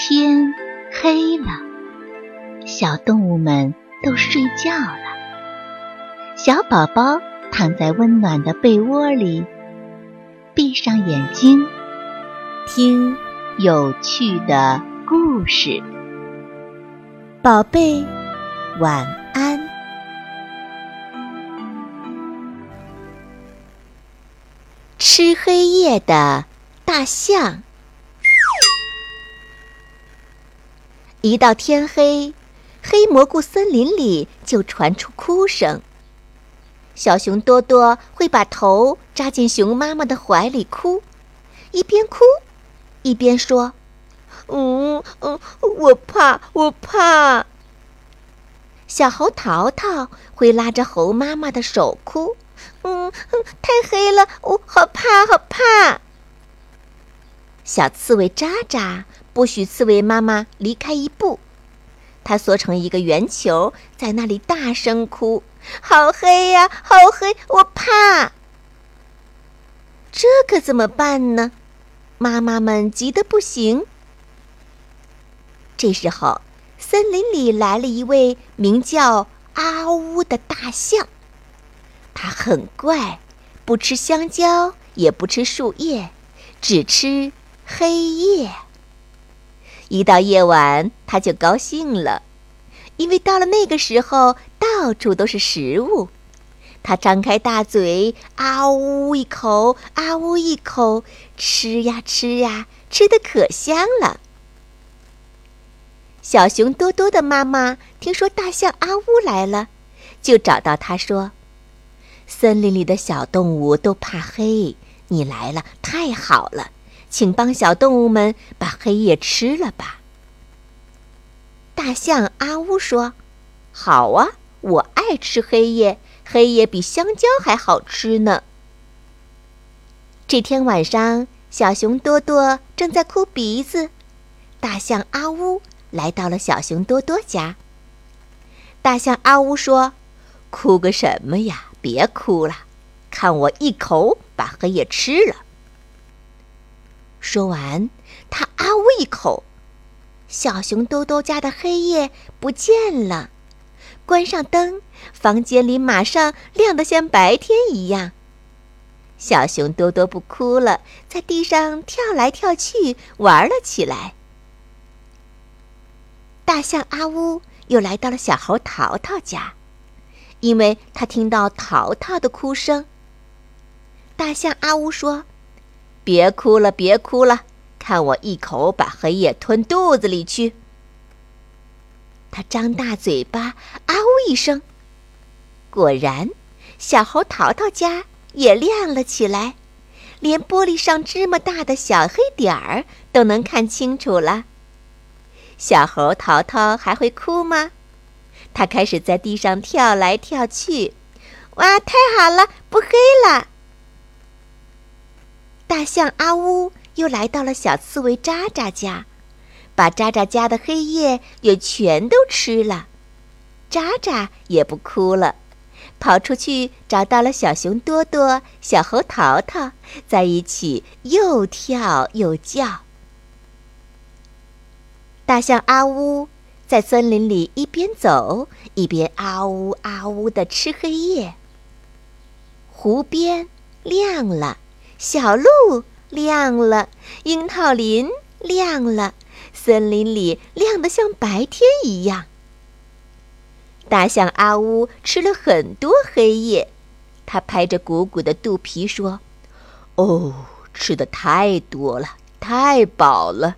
天黑了，小动物们都睡觉了。小宝宝躺在温暖的被窝里，闭上眼睛，听有趣的故事。宝贝，晚安。吃黑夜的大象。一到天黑，黑蘑菇森林里就传出哭声。小熊多多会把头扎进熊妈妈的怀里哭，一边哭，一边说：“嗯嗯，我怕，我怕。”小猴淘淘会拉着猴妈妈的手哭：“嗯嗯，太黑了，我好怕，好怕。”小刺猬渣渣。不许刺猬妈妈离开一步，它缩成一个圆球，在那里大声哭：“好黑呀，好黑，我怕！”这可怎么办呢？妈妈们急得不行。这时候，森林里来了一位名叫阿乌的大象，它很怪，不吃香蕉，也不吃树叶，只吃黑夜。一到夜晚，他就高兴了，因为到了那个时候，到处都是食物。他张开大嘴，啊呜一口，啊呜一口，吃呀吃呀，吃的可香了。小熊多多的妈妈听说大象阿乌来了，就找到他说：“森林里的小动物都怕黑，你来了，太好了。”请帮小动物们把黑夜吃了吧。大象阿乌说：“好啊，我爱吃黑夜，黑夜比香蕉还好吃呢。”这天晚上，小熊多多正在哭鼻子，大象阿乌来到了小熊多多家。大象阿乌说：“哭个什么呀？别哭了，看我一口把黑夜吃了。”说完，他啊呜一口，小熊多多家的黑夜不见了。关上灯，房间里马上亮得像白天一样。小熊多多不哭了，在地上跳来跳去玩了起来。大象阿呜又来到了小猴淘淘家，因为他听到淘淘的哭声。大象阿呜说。别哭了，别哭了，看我一口把黑夜吞肚子里去。他张大嘴巴，啊呜一声，果然，小猴淘淘家也亮了起来，连玻璃上芝麻大的小黑点儿都能看清楚了。小猴淘淘还会哭吗？他开始在地上跳来跳去，哇，太好了，不黑了。大象阿呜又来到了小刺猬渣渣家，把渣渣家的黑夜也全都吃了。渣渣也不哭了，跑出去找到了小熊多多、小猴淘淘，在一起又跳又叫。大象阿呜在森林里一边走一边啊呜啊呜的吃黑夜。湖边亮了。小路亮了，樱桃林亮了，森林里亮得像白天一样。大象阿乌吃了很多黑夜，他拍着鼓鼓的肚皮说：“哦，吃的太多了，太饱了。”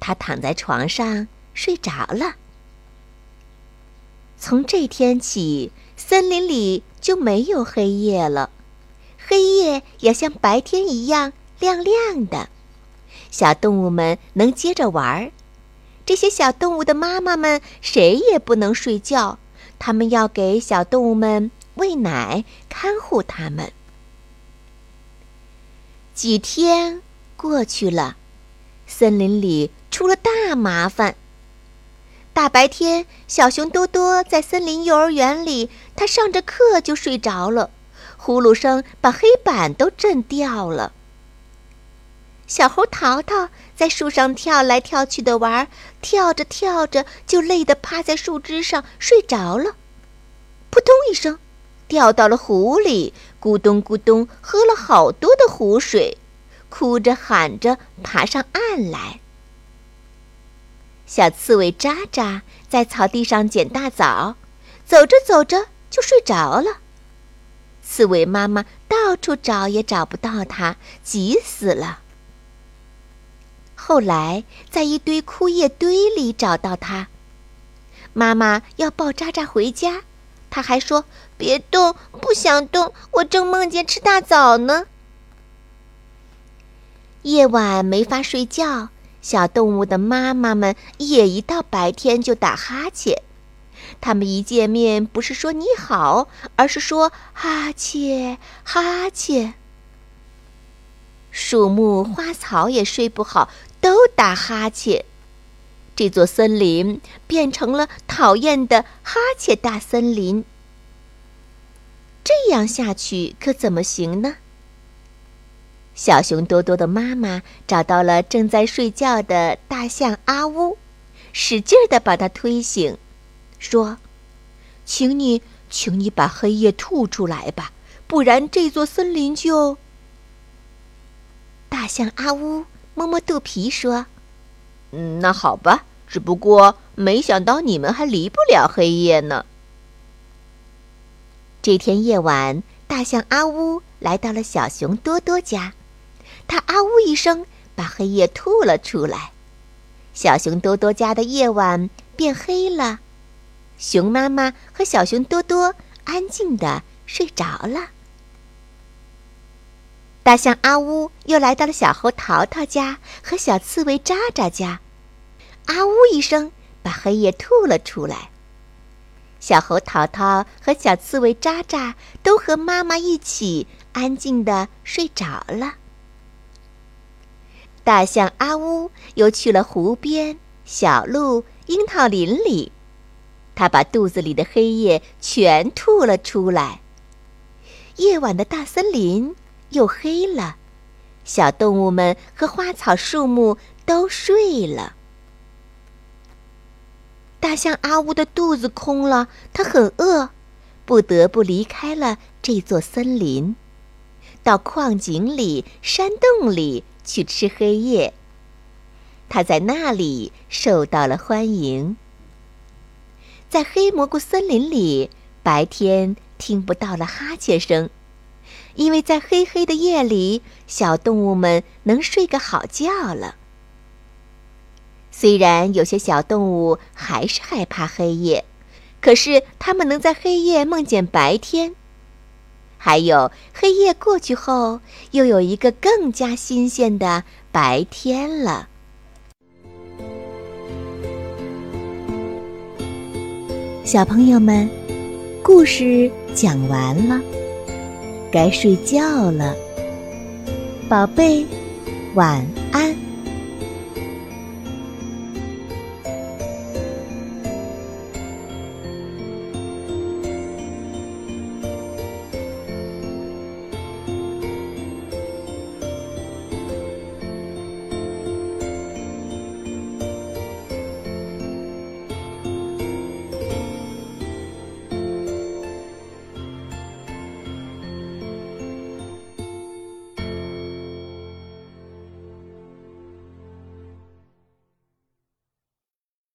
他躺在床上睡着了。从这天起，森林里就没有黑夜了。黑夜要像白天一样亮亮的，小动物们能接着玩儿。这些小动物的妈妈们谁也不能睡觉，他们要给小动物们喂奶，看护它们。几天过去了，森林里出了大麻烦。大白天，小熊多多在森林幼儿园里，他上着课就睡着了。呼噜声把黑板都震掉了。小猴淘淘在树上跳来跳去的玩，跳着跳着就累得趴在树枝上睡着了，扑通一声，掉到了湖里，咕咚咕咚喝了好多的湖水，哭着喊着爬上岸来。小刺猬渣渣在草地上捡大枣，走着走着就睡着了。刺猬妈妈到处找也找不到它，急死了。后来在一堆枯叶堆里找到它，妈妈要抱渣渣回家，它还说：“别动，不想动，我正梦见吃大枣呢。”夜晚没法睡觉，小动物的妈妈们也一到白天就打哈欠。他们一见面，不是说你好，而是说哈欠哈欠。树木花草也睡不好，都打哈欠。这座森林变成了讨厌的哈欠大森林。这样下去可怎么行呢？小熊多多的妈妈找到了正在睡觉的大象阿乌，使劲儿地把它推醒。说：“请你，请你把黑夜吐出来吧，不然这座森林就……”大象阿呜摸摸肚皮说：“嗯，那好吧，只不过没想到你们还离不了黑夜呢。”这天夜晚，大象阿呜来到了小熊多多家，他啊呜一声，把黑夜吐了出来，小熊多多家的夜晚变黑了。熊妈妈和小熊多多安静的睡着了。大象阿呜又来到了小猴淘淘家和小刺猬渣渣家，啊呜一声，把黑夜吐了出来。小猴淘淘和小刺猬渣渣都和妈妈一起安静的睡着了。大象阿呜又去了湖边、小路、樱桃林里。他把肚子里的黑夜全吐了出来。夜晚的大森林又黑了，小动物们和花草树木都睡了。大象阿乌的肚子空了，他很饿，不得不离开了这座森林，到矿井里、山洞里去吃黑夜。他在那里受到了欢迎。在黑蘑菇森林里，白天听不到了哈欠声，因为在黑黑的夜里，小动物们能睡个好觉了。虽然有些小动物还是害怕黑夜，可是它们能在黑夜梦见白天。还有，黑夜过去后，又有一个更加新鲜的白天了。小朋友们，故事讲完了，该睡觉了，宝贝，晚安。